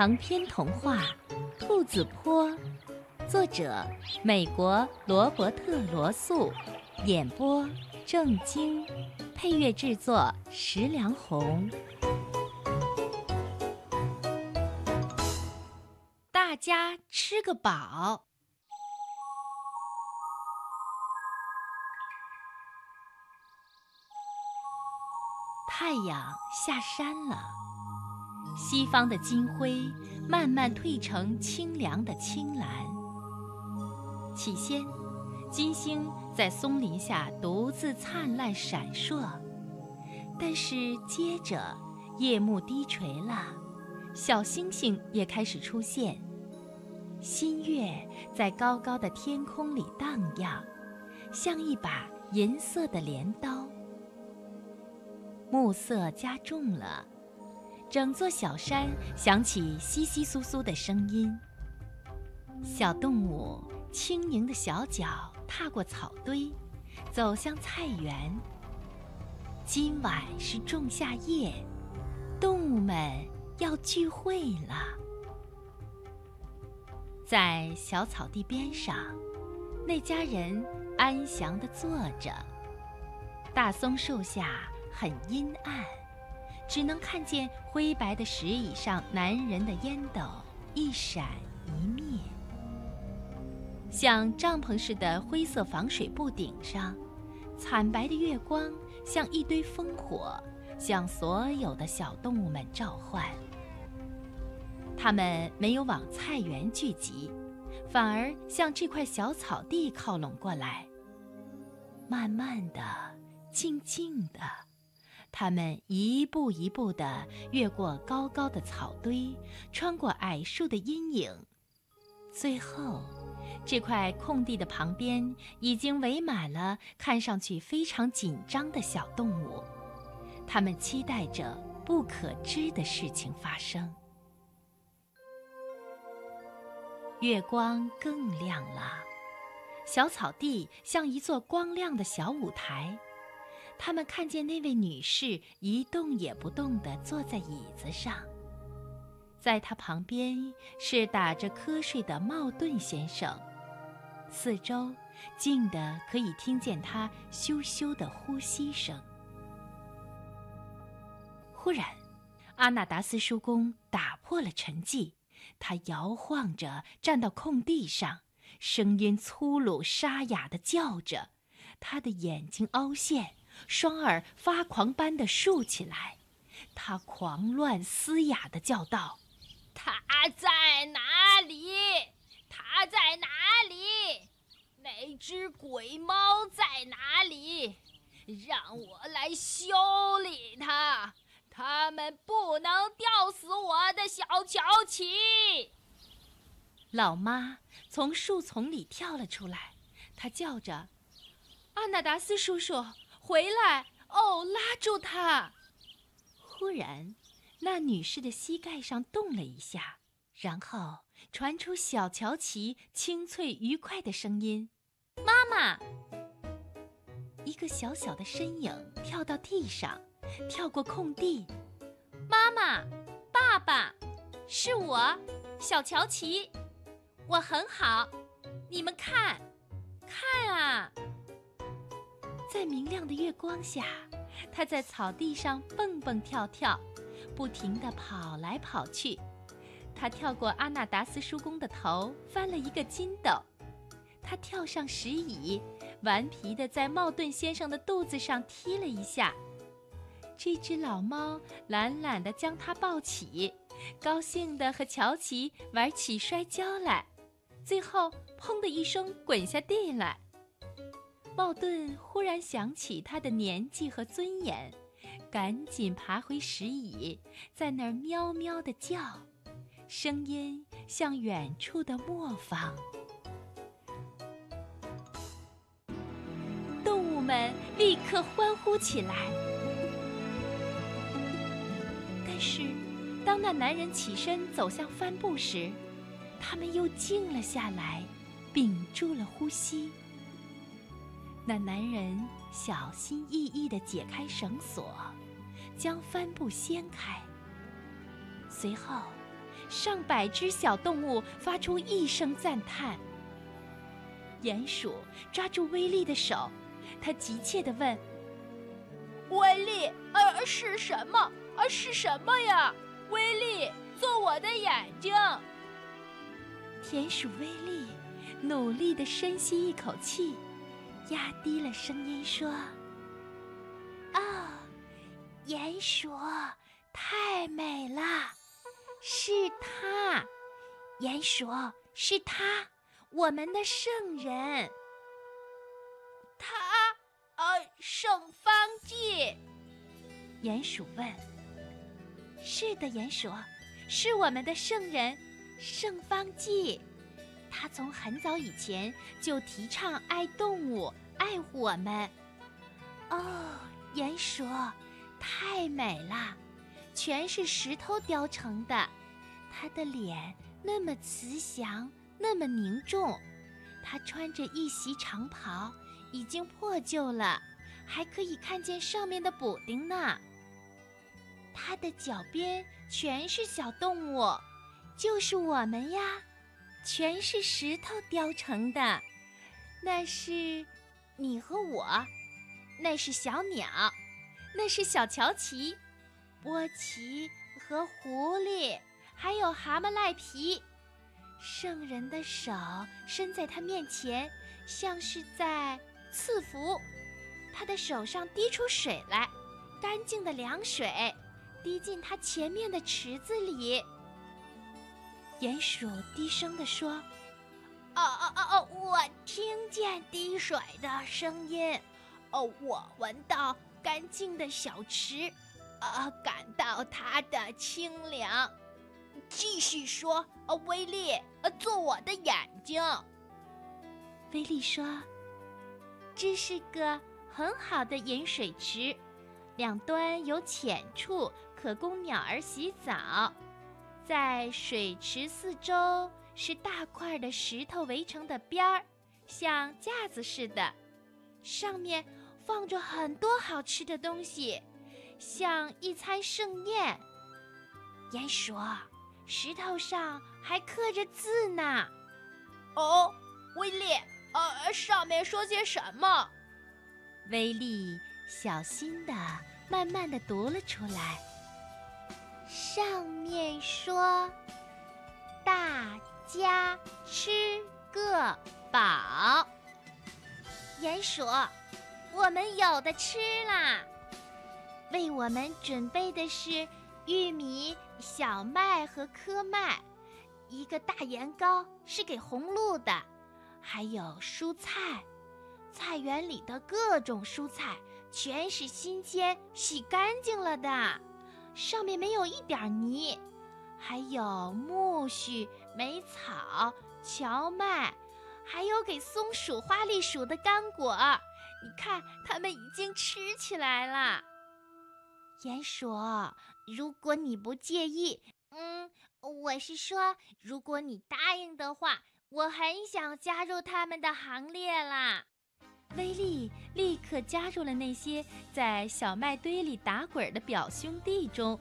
长篇童话《兔子坡》，作者美国罗伯特·罗素，演播郑晶，配乐制作石良红。大家吃个饱。太阳下山了。西方的金辉慢慢褪成清凉的青蓝。起先，金星在松林下独自灿烂闪烁，但是接着夜幕低垂了，小星星也开始出现。新月在高高的天空里荡漾，像一把银色的镰刀。暮色加重了。整座小山响起窸窸窣窣的声音。小动物轻盈的小脚踏过草堆，走向菜园。今晚是仲夏夜，动物们要聚会了。在小草地边上，那家人安详地坐着。大松树下很阴暗。只能看见灰白的石椅上男人的烟斗一闪一灭，像帐篷似的灰色防水布顶上，惨白的月光像一堆烽火，向所有的小动物们召唤。它们没有往菜园聚集，反而向这块小草地靠拢过来。慢慢的，静静的。他们一步一步地越过高高的草堆，穿过矮树的阴影，最后，这块空地的旁边已经围满了看上去非常紧张的小动物，他们期待着不可知的事情发生。月光更亮了，小草地像一座光亮的小舞台。他们看见那位女士一动也不动地坐在椅子上，在她旁边是打着瞌睡的茂顿先生，四周静得可以听见他咻咻的呼吸声。忽然，阿纳达斯叔公打破了沉寂，他摇晃着站到空地上，声音粗鲁沙哑地叫着，他的眼睛凹陷。双耳发狂般的竖起来，他狂乱嘶哑地叫道：“他在哪里？他在哪里？那只鬼猫在哪里？让我来修理它！他们不能吊死我的小乔奇！”老妈从树丛里跳了出来，她叫着：“阿纳达斯叔叔！”回来哦！拉住他！忽然，那女士的膝盖上动了一下，然后传出小乔琪清脆愉快的声音：“妈妈！”一个小小的身影跳到地上，跳过空地。妈妈，爸爸，是我，小乔琪，我很好，你们看，看啊！在明亮的月光下，他在草地上蹦蹦跳跳，不停地跑来跑去。他跳过阿纳达斯叔公的头，翻了一个筋斗。他跳上石椅，顽皮地在茂顿先生的肚子上踢了一下。这只老猫懒懒地将他抱起，高兴地和乔奇玩起摔跤来，最后砰的一声滚下地来。茂顿忽然想起他的年纪和尊严，赶紧爬回石椅，在那儿喵喵地叫，声音像远处的磨坊。动物们立刻欢呼起来。但是，当那男人起身走向帆布时，他们又静了下来，屏住了呼吸。那男人小心翼翼地解开绳索，将帆布掀开。随后，上百只小动物发出一声赞叹。鼹鼠抓住威利的手，他急切地问：“威利，呃，是什么？呃，是什么呀？威利，做我的眼睛。”田鼠威利努力地深吸一口气，压低了声音说：“哦，鼹鼠，太美了，是他，鼹鼠，是他。”我们的圣人，他，呃，圣方济。鼹鼠问：“是的，鼹鼠，是我们的圣人，圣方济。他从很早以前就提倡爱动物，爱我们。哦，鼹鼠，太美了，全是石头雕成的，他的脸那么慈祥。”那么凝重，他穿着一袭长袍，已经破旧了，还可以看见上面的补丁呢。他的脚边全是小动物，就是我们呀，全是石头雕成的。那是你和我，那是小鸟，那是小乔奇、波奇和狐狸，还有蛤蟆赖皮。圣人的手伸在他面前，像是在赐福。他的手上滴出水来，干净的凉水，滴进他前面的池子里。鼹鼠低声地说：“哦哦哦哦，我听见滴水的声音，哦，我闻到干净的小池，呃，感到它的清凉。”继续说，呃，威力，呃，做我的眼睛。威利说：“这是个很好的饮水池，两端有浅处，可供鸟儿洗澡。在水池四周是大块的石头围成的边儿，像架子似的，上面放着很多好吃的东西，像一餐盛宴。”鼹鼠。石头上还刻着字呢。哦，威利，呃，上面说些什么？威利小心的、慢慢的读了出来。上面说：“大家吃个饱。”鼹鼠，我们有的吃啦。为我们准备的是。玉米、小麦和科麦，一个大盐糕是给红鹿的，还有蔬菜，菜园里的各种蔬菜全是新鲜、洗干净了的，上面没有一点泥，还有苜蓿、梅草、荞麦，还有给松鼠、花栗鼠的干果，你看，它们已经吃起来了。鼹鼠，如果你不介意，嗯，我是说，如果你答应的话，我很想加入他们的行列啦。威利立刻加入了那些在小麦堆里打滚的表兄弟中。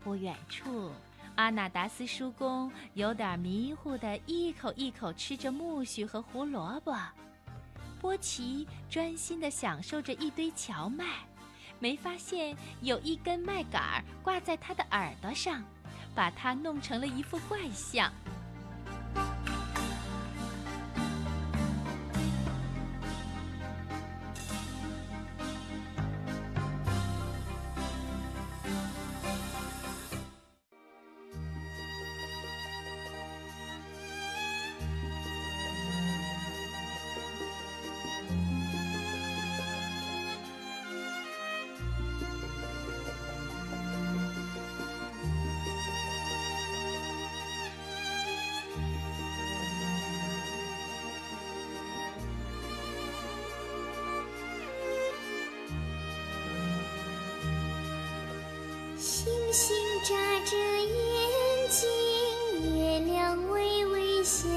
不远处，阿纳达斯叔公有点迷糊的一口一口吃着苜蓿和胡萝卜，波奇专心的享受着一堆荞麦。没发现有一根麦秆挂在他的耳朵上，把他弄成了一副怪相。星眨着眼睛，月亮微微笑，